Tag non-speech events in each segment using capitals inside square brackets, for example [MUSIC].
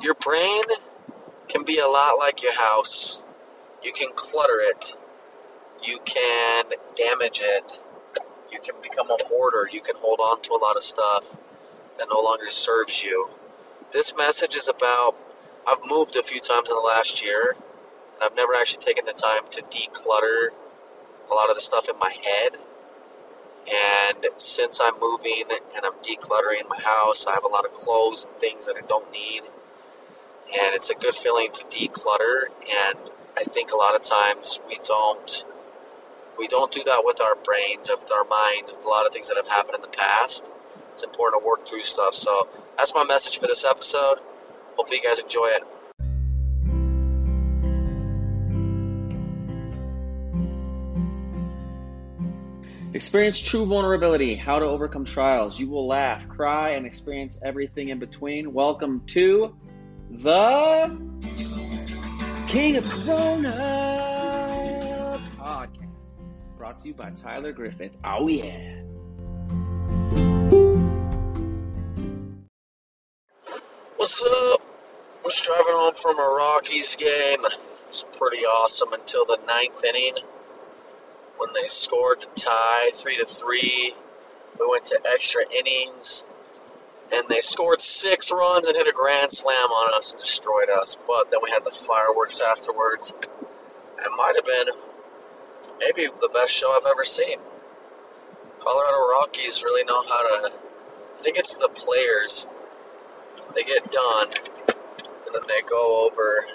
Your brain can be a lot like your house. You can clutter it. You can damage it. You can become a hoarder. You can hold on to a lot of stuff that no longer serves you. This message is about I've moved a few times in the last year, and I've never actually taken the time to declutter a lot of the stuff in my head. And since I'm moving and I'm decluttering my house, I have a lot of clothes and things that I don't need. And it's a good feeling to declutter. And I think a lot of times we don't we don't do that with our brains, with our minds, with a lot of things that have happened in the past. It's important to work through stuff. So that's my message for this episode. Hopefully you guys enjoy it. Experience true vulnerability, how to overcome trials. You will laugh, cry, and experience everything in between. Welcome to the King of Corona podcast, brought to you by Tyler Griffith. Oh, yeah. What's up? I'm just driving home from a Rockies game. It was pretty awesome until the ninth inning when they scored to tie three to three. We went to extra innings, and they scored six runs and hit a grand slam on us and destroyed us. But then we had the fireworks afterwards. It might have been maybe the best show I've ever seen. Colorado Rockies really know how to. I think it's the players. They get done, and then they go over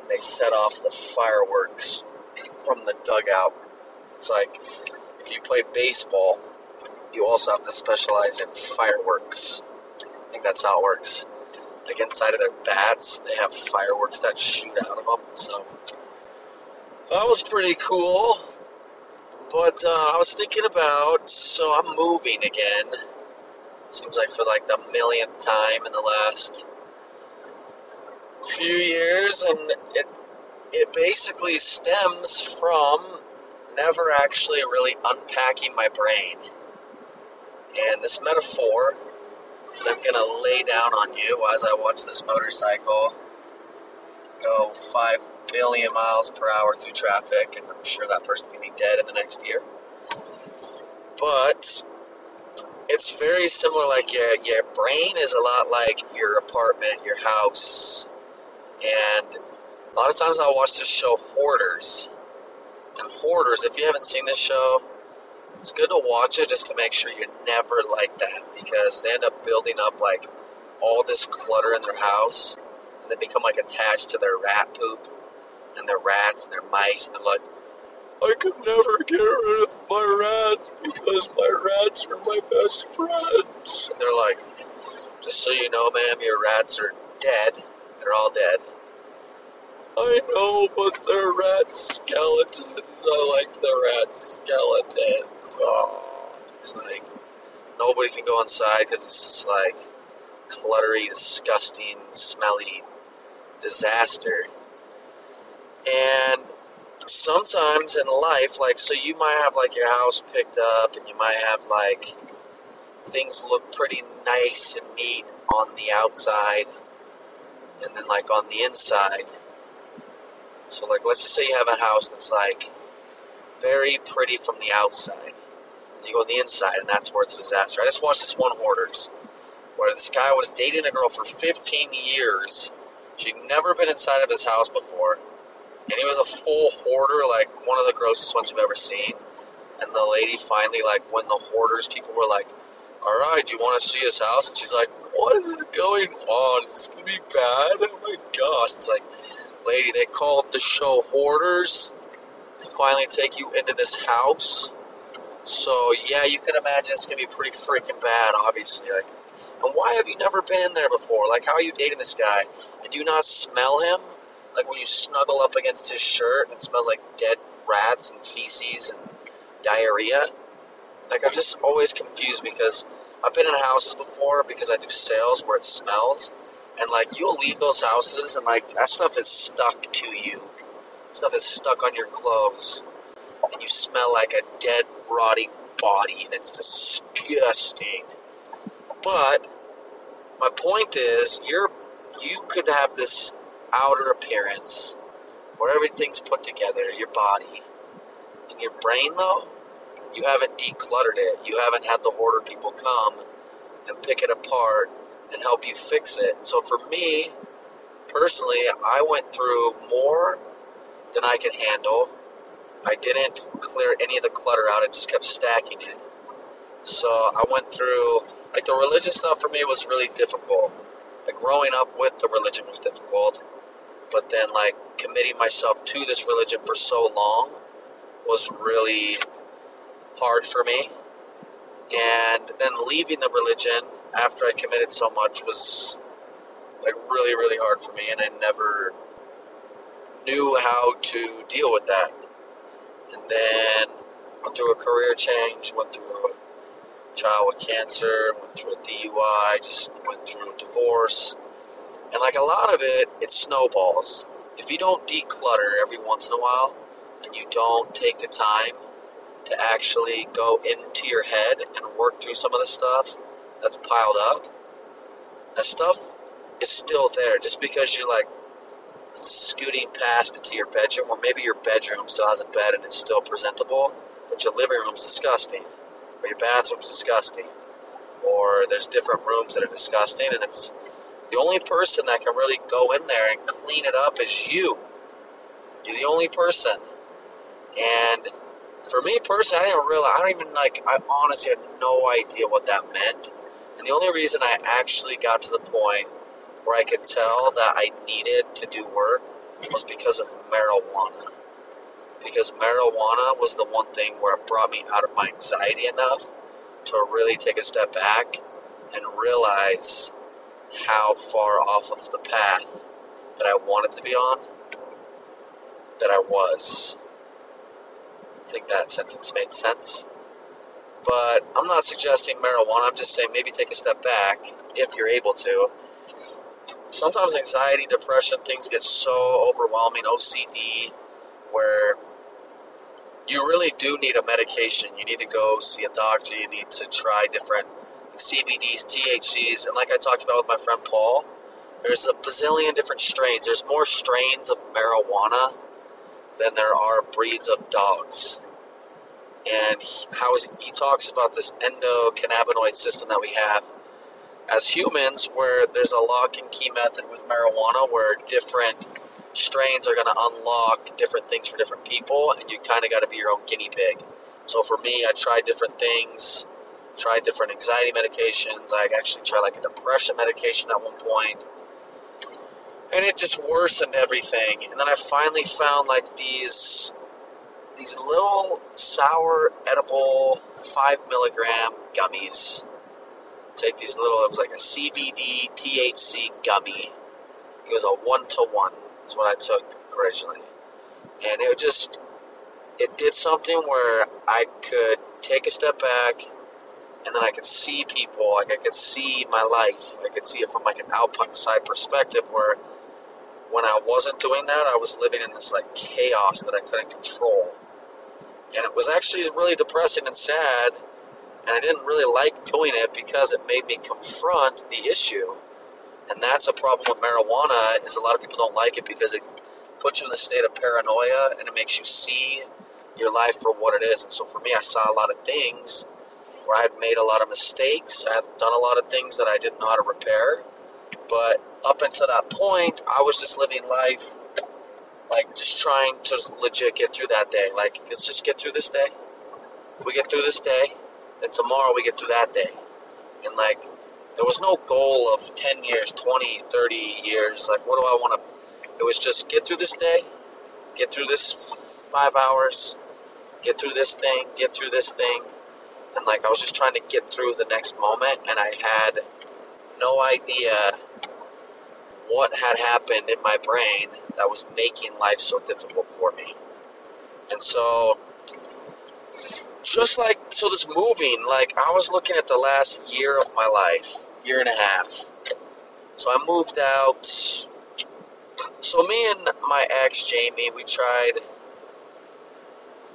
and they set off the fireworks from the dugout it's like if you play baseball, you also have to specialize in fireworks. I think that's how it works. Like inside of their bats, they have fireworks that shoot out of them. So that was pretty cool. But uh, I was thinking about, so I'm moving again. Seems like for like the millionth time in the last few years, and it it basically stems from never actually really unpacking my brain. And this metaphor that I'm going to lay down on you as I watch this motorcycle go 5 billion miles per hour through traffic, and I'm sure that person's going to be dead in the next year. But it's very similar, like your, your brain is a lot like your apartment, your house. And a lot of times I'll watch this show, Hoarders and Hoarders, if you haven't seen this show, it's good to watch it just to make sure you're never like that because they end up building up like all this clutter in their house and they become like attached to their rat poop and their rats and their mice and they're like, I could never get rid of my rats because my rats are my best friends. And they're like, just so you know, ma'am, your rats are dead. They're all dead. I know, but they're rat skeletons. I like the rat skeletons. Oh, it's like nobody can go inside because it's just like cluttery, disgusting, smelly disaster. And sometimes in life, like, so you might have like your house picked up and you might have like things look pretty nice and neat on the outside and then like on the inside so, like, let's just say you have a house that's like very pretty from the outside. You go on the inside, and that's where it's a disaster. I just watched this one Hoarders, where this guy was dating a girl for 15 years. She'd never been inside of his house before, and he was a full hoarder, like one of the grossest ones you've ever seen. And the lady finally, like, when the hoarders people were like, "All right, you want to see his house?" and she's like, "What is going on? Is this gonna be bad? Oh my gosh!" It's like lady. They called the show Hoarders to finally take you into this house. So yeah, you can imagine it's gonna be pretty freaking bad, obviously. Like, and why have you never been in there before? Like, how are you dating this guy? And do you not smell him? Like when you snuggle up against his shirt it smells like dead rats and feces and diarrhea. Like I'm just always confused because I've been in houses before because I do sales where it smells and like you'll leave those houses and like that stuff is stuck to you. Stuff is stuck on your clothes, and you smell like a dead, rotting body, and it's disgusting. But my point is, your you could have this outer appearance where everything's put together, your body. In your brain, though, you haven't decluttered it. You haven't had the hoarder people come and pick it apart and help you fix it. So for me, personally, I went through more than I could handle. I didn't clear any of the clutter out, I just kept stacking it. So I went through, like, the religious stuff for me was really difficult. Like, growing up with the religion was difficult. But then, like, committing myself to this religion for so long was really hard for me. And then leaving the religion after I committed so much was like really, really hard for me, and I never knew how to deal with that. And then went through a career change, went through a child with cancer, went through a DUI, just went through a divorce. And like a lot of it, it snowballs. If you don't declutter every once in a while and you don't take the time to actually go into your head and work through some of the stuff that's piled up, that stuff is still there. Just because you're like scooting past into your bedroom, or maybe your bedroom still has a bed and it's still presentable, but your living room's disgusting, or your bathroom's disgusting, or there's different rooms that are disgusting, and it's the only person that can really go in there and clean it up is you. You're the only person. And for me personally, I didn't realize, I don't even like, I honestly had no idea what that meant. And the only reason I actually got to the point where I could tell that I needed to do work was because of marijuana. Because marijuana was the one thing where it brought me out of my anxiety enough to really take a step back and realize how far off of the path that I wanted to be on that I was. I think that sentence made sense. But I'm not suggesting marijuana, I'm just saying maybe take a step back if you're able to. Sometimes anxiety, depression, things get so overwhelming, OCD, where you really do need a medication. You need to go see a doctor, you need to try different CBDs, THCs, and like I talked about with my friend Paul, there's a bazillion different strains. There's more strains of marijuana than there are breeds of dogs. And he, how is, he talks about this endocannabinoid system that we have as humans, where there's a lock and key method with marijuana, where different strains are going to unlock different things for different people, and you kind of got to be your own guinea pig. So for me, I tried different things tried different anxiety medications. I actually tried like a depression medication at one point, and it just worsened everything. And then I finally found like these these little sour edible five milligram gummies. Take these little. It was like a CBD THC gummy. It was a one to one. That's what I took originally, and it just it did something where I could take a step back and then I could see people, like I could see my life. I could see it from like an outside perspective where when I wasn't doing that, I was living in this like chaos that I couldn't control. And it was actually really depressing and sad, and I didn't really like doing it because it made me confront the issue. And that's a problem with marijuana is a lot of people don't like it because it puts you in a state of paranoia and it makes you see your life for what it is. And so for me, I saw a lot of things where I had made a lot of mistakes. I had done a lot of things that I didn't know how to repair. But up until that point, I was just living life like just trying to legit get through that day. Like, let's just get through this day. If we get through this day, then tomorrow we get through that day. And like, there was no goal of 10 years, 20, 30 years. Like, what do I want to? It was just get through this day, get through this five hours, get through this thing, get through this thing, and like I was just trying to get through the next moment, and I had no idea what had happened in my brain that was making life so difficult for me. And so, just like, so this moving, like, I was looking at the last year of my life, year and a half. So I moved out. So me and my ex, Jamie, we tried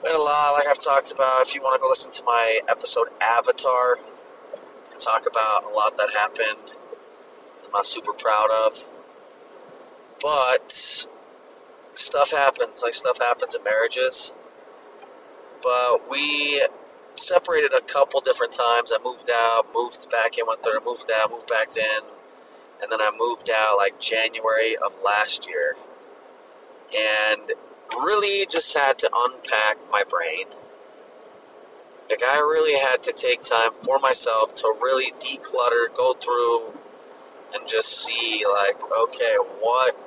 we had a lot, like I've talked about. If you want to go listen to my episode Avatar, I talk about a lot that happened. I'm not super proud of. But stuff happens, like stuff happens in marriages. But we separated a couple different times. I moved out, moved back in, went there, moved out, moved back in, and then I moved out like January of last year. And really just had to unpack my brain. Like I really had to take time for myself to really declutter, go through and just see like, okay, what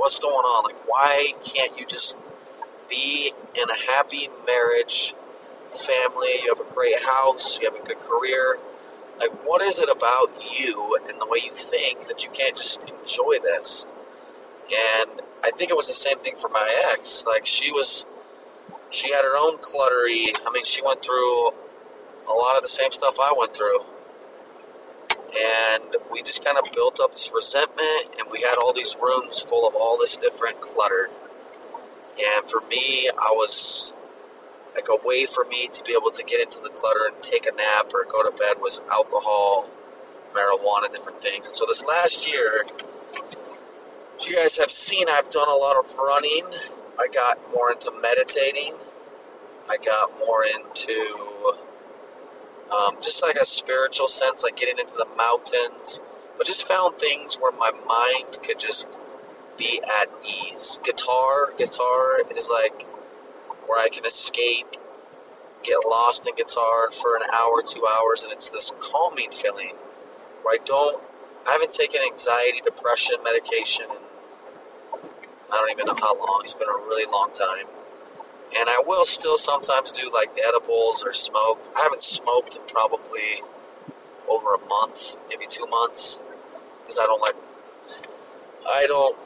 what's going on? Like why can't you just be in a happy marriage, family, you have a great house, you have a good career? Like what is it about you and the way you think that you can't just enjoy this? And I think it was the same thing for my ex. Like she was, she had her own cluttery. I mean, she went through a lot of the same stuff I went through, and we just kind of built up this resentment. And we had all these rooms full of all this different clutter. And for me, I was like a way for me to be able to get into the clutter and take a nap or go to bed was alcohol, marijuana, different things. And so this last year, as you guys have seen, I've done a lot of running. I got more into meditating. I got more into um, just like a spiritual sense, like getting into the mountains. But just found things where my mind could just be at ease. Guitar, guitar is like where I can escape, get lost in guitar for an hour, two hours, and it's this calming feeling where I don't, I haven't taken anxiety, depression medication in I don't even know how long. It's been a really long time. And I will still sometimes do like the edibles or smoke. I haven't smoked in probably over a month, maybe two months, because I don't like. I don't.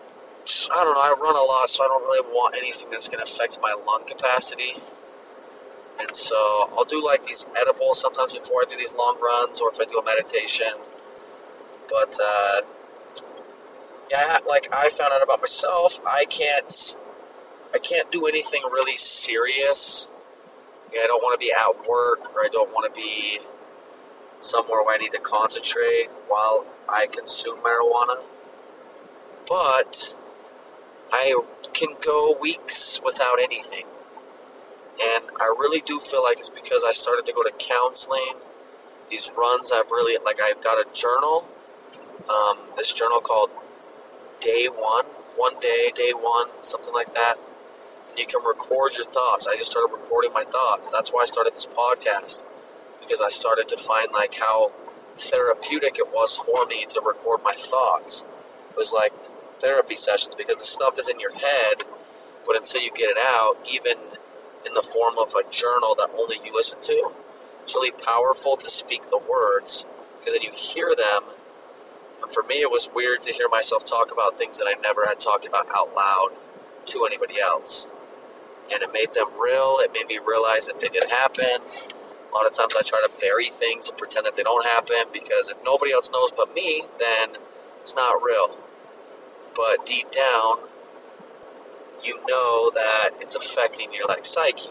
I don't know. I run a lot, so I don't really want anything that's going to affect my lung capacity. And so I'll do like these edibles sometimes before I do these long runs, or if I do a meditation. But uh, yeah, like I found out about myself, I can't, I can't do anything really serious. I don't want to be at work, or I don't want to be somewhere where I need to concentrate while I consume marijuana. But I can go weeks without anything. And I really do feel like it's because I started to go to counseling. These runs, I've really, like, I've got a journal, um, this journal called day one, one day, day one, something like that. And you can record your thoughts. I just started recording my thoughts. That's why I started this podcast because I started to find like how therapeutic it was for me to record my thoughts. It was like therapy sessions because the stuff is in your head, but until you get it out, even in the form of a journal that only you listen to, it's really powerful to speak the words because then you hear them for me, it was weird to hear myself talk about things that I never had talked about out loud to anybody else. And it made them real. It made me realize that they did happen. A lot of times I try to bury things and pretend that they don't happen because if nobody else knows but me, then it's not real. But deep down, you know that it's affecting your like psyche.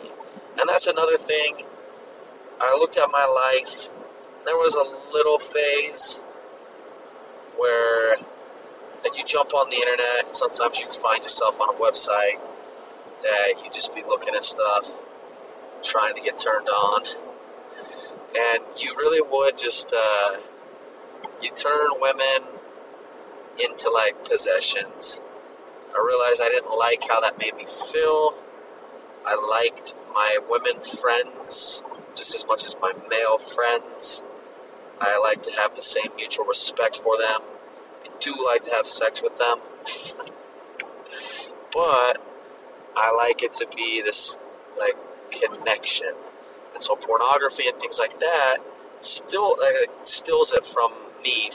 And that's another thing. I looked at my life. There was a little phase where like you jump on the internet sometimes you find yourself on a website that you just be looking at stuff trying to get turned on and you really would just uh, you turn women into like possessions i realized i didn't like how that made me feel i liked my women friends just as much as my male friends I like to have the same mutual respect for them. I do like to have sex with them. [LAUGHS] but I like it to be this like connection. And so pornography and things like that still like, stills it from me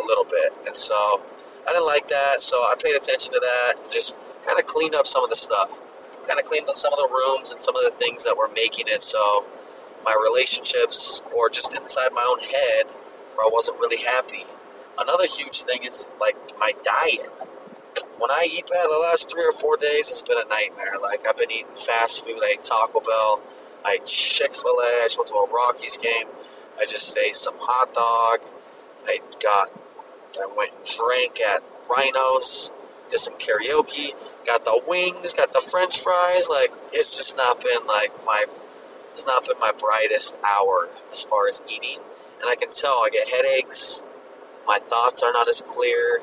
a little bit. And so I didn't like that, so I paid attention to that. Just kind of cleaned up some of the stuff. Kind of cleaned up some of the rooms and some of the things that were making it so my relationships or just inside my own head where I wasn't really happy. Another huge thing is like my diet. When I eat bad the last three or four days, it's been a nightmare. Like I've been eating fast food. I ate Taco Bell. I ate Chick Fil A. I went to a Rockies game. I just ate some hot dog. I got. I went and drank at Rhinos. did some karaoke, got the wings, got the French fries. Like it's just not been like my it's not been my brightest hour as far as eating, and I can tell I get headaches. My thoughts are not as clear,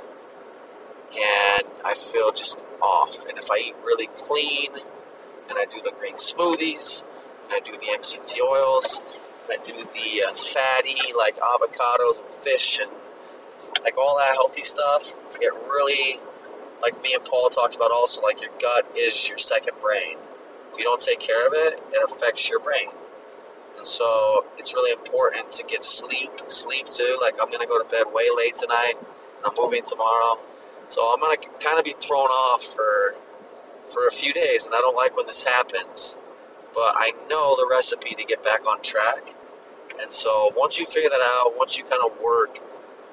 and I feel just off. And if I eat really clean, and I do the green smoothies, and I do the MCT oils, and I do the uh, fatty like avocados and fish and like all that healthy stuff, it really like me and Paul talked about also, like your gut is your second brain. If you don't take care of it, it affects your brain. And so it's really important to get sleep, sleep too. Like I'm gonna go to bed way late tonight, and I'm moving tomorrow, so I'm gonna kind of be thrown off for for a few days, and I don't like when this happens. But I know the recipe to get back on track. And so once you figure that out, once you kind of work,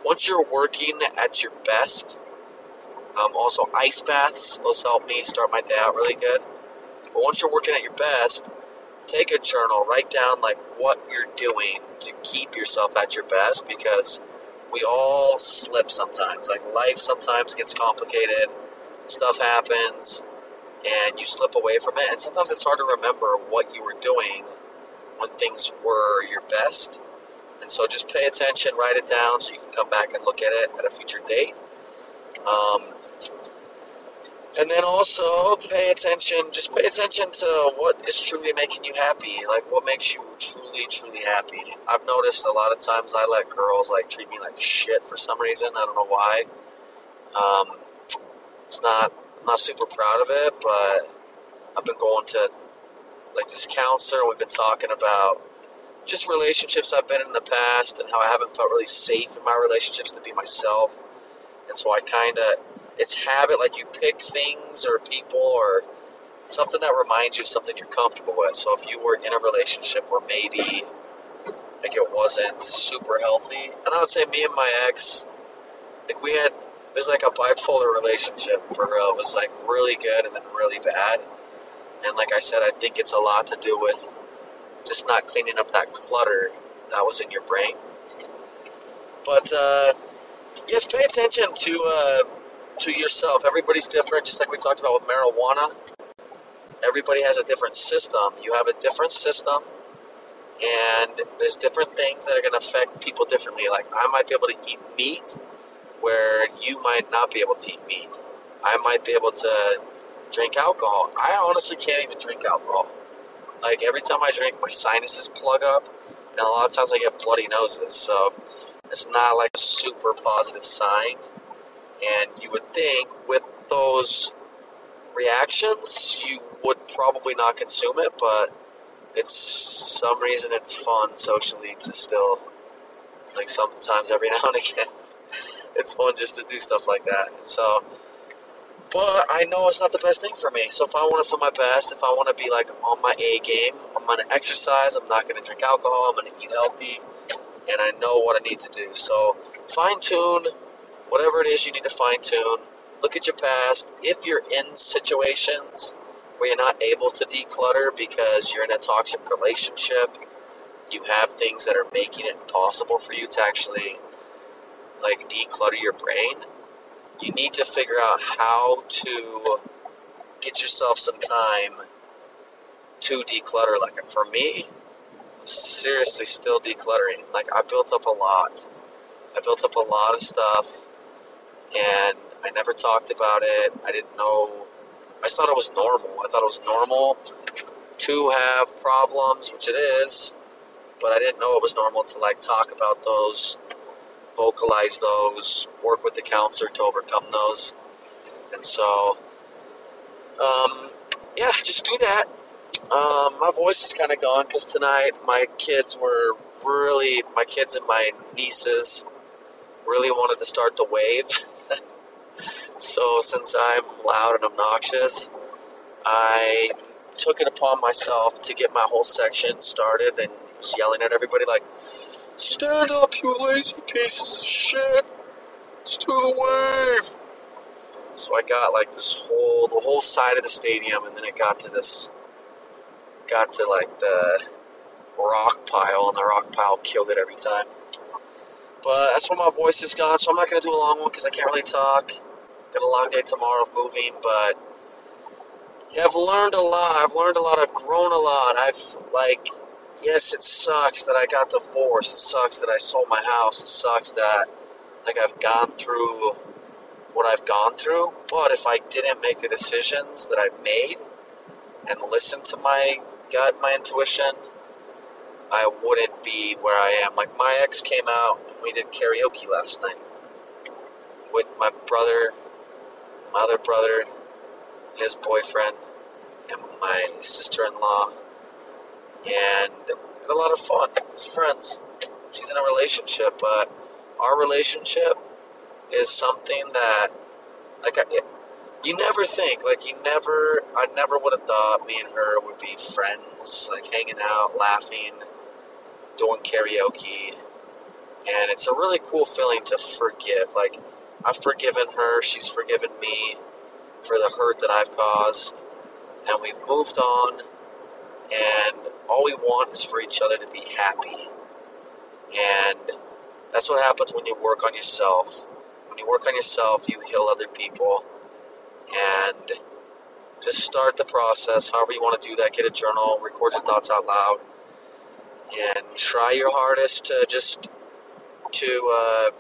once you're working at your best, um, also, ice baths, those help me start my day out really good. But once you're working at your best, take a journal, write down like what you're doing to keep yourself at your best because we all slip sometimes. Like life sometimes gets complicated, stuff happens, and you slip away from it. And sometimes it's hard to remember what you were doing when things were your best. And so just pay attention, write it down so you can come back and look at it at a future date. Um, and then also pay attention, just pay attention to what is truly making you happy, like what makes you truly, truly happy. I've noticed a lot of times I let girls like treat me like shit for some reason. I don't know why. Um, it's not, I'm not super proud of it, but I've been going to like this counselor. We've been talking about just relationships I've been in the past and how I haven't felt really safe in my relationships to be myself. And so I kind of it's habit, like you pick things or people or something that reminds you of something you're comfortable with. So if you were in a relationship where maybe like it wasn't super healthy, and I would say me and my ex, like we had it was like a bipolar relationship for real. It was like really good and then really bad. And like I said, I think it's a lot to do with just not cleaning up that clutter that was in your brain. But uh, yes, pay attention to uh, to yourself. Everybody's different, just like we talked about with marijuana. Everybody has a different system. You have a different system, and there's different things that are going to affect people differently. Like, I might be able to eat meat where you might not be able to eat meat. I might be able to drink alcohol. I honestly can't even drink alcohol. Like, every time I drink, my sinuses plug up, and a lot of times I get bloody noses. So, it's not like a super positive sign. And you would think with those reactions, you would probably not consume it, but it's some reason it's fun socially to still, like sometimes every [LAUGHS] now and again, it's fun just to do stuff like that. And so, but I know it's not the best thing for me. So if I want to feel my best, if I want to be like on my A game, I'm going to exercise, I'm not going to drink alcohol, I'm going to eat healthy, and I know what I need to do. So fine tune whatever it is you need to fine tune. Look at your past. If you're in situations where you're not able to declutter because you're in a toxic relationship, you have things that are making it impossible for you to actually like declutter your brain. You need to figure out how to get yourself some time to declutter. Like for me, I'm seriously still decluttering. Like I built up a lot. I built up a lot of stuff and I never talked about it. I didn't know. I thought it was normal. I thought it was normal to have problems, which it is, but I didn't know it was normal to like talk about those, vocalize those, work with the counselor to overcome those. And so, um, yeah, just do that. Um, my voice is kind of gone because tonight my kids were really, my kids and my nieces really wanted to start the wave. So, since I'm loud and obnoxious, I took it upon myself to get my whole section started and was yelling at everybody like, Stand up, you lazy pieces of shit! It's to the wave! So I got like this whole, the whole side of the stadium, and then it got to this, got to like the rock pile, and the rock pile killed it every time. But that's why my voice is gone, so I'm not going to do a long one because I can't really talk. got a long day tomorrow of moving, but yeah, I've learned a lot. I've learned a lot. I've grown a lot. I've like, yes, it sucks that I got divorced. It sucks that I sold my house. It sucks that like I've gone through what I've gone through. But if I didn't make the decisions that I've made and listen to my gut, my intuition, I wouldn't be where I am. Like my ex came out we did karaoke last night with my brother, my other brother, his boyfriend, and my sister-in-law, and had a lot of fun. As friends. She's in a relationship, but our relationship is something that, like, I, you never think, like, you never, I never would have thought me and her would be friends, like, hanging out, laughing, doing karaoke, and it's a really cool feeling to forgive. Like, I've forgiven her, she's forgiven me for the hurt that I've caused, and we've moved on, and all we want is for each other to be happy. And that's what happens when you work on yourself. When you work on yourself, you heal other people, and just start the process however you want to do that. Get a journal, record your thoughts out loud, and try your hardest to just to uh,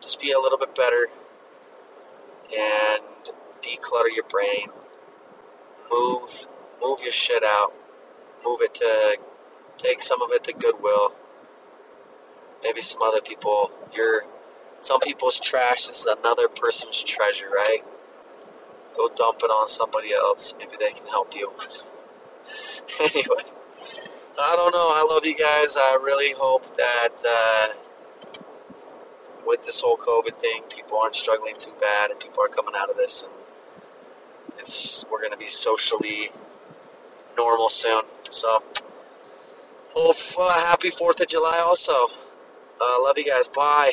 just be a little bit better and declutter your brain. Move move your shit out. Move it to take some of it to Goodwill. Maybe some other people. Your some people's trash is another person's treasure, right? Go dump it on somebody else. Maybe they can help you. [LAUGHS] anyway, I don't know. I love you guys. I really hope that uh, with this whole COVID thing, people aren't struggling too bad, and people are coming out of this, and it's we're gonna be socially normal soon. So, hope uh, happy Fourth of July. Also, uh, love you guys. Bye.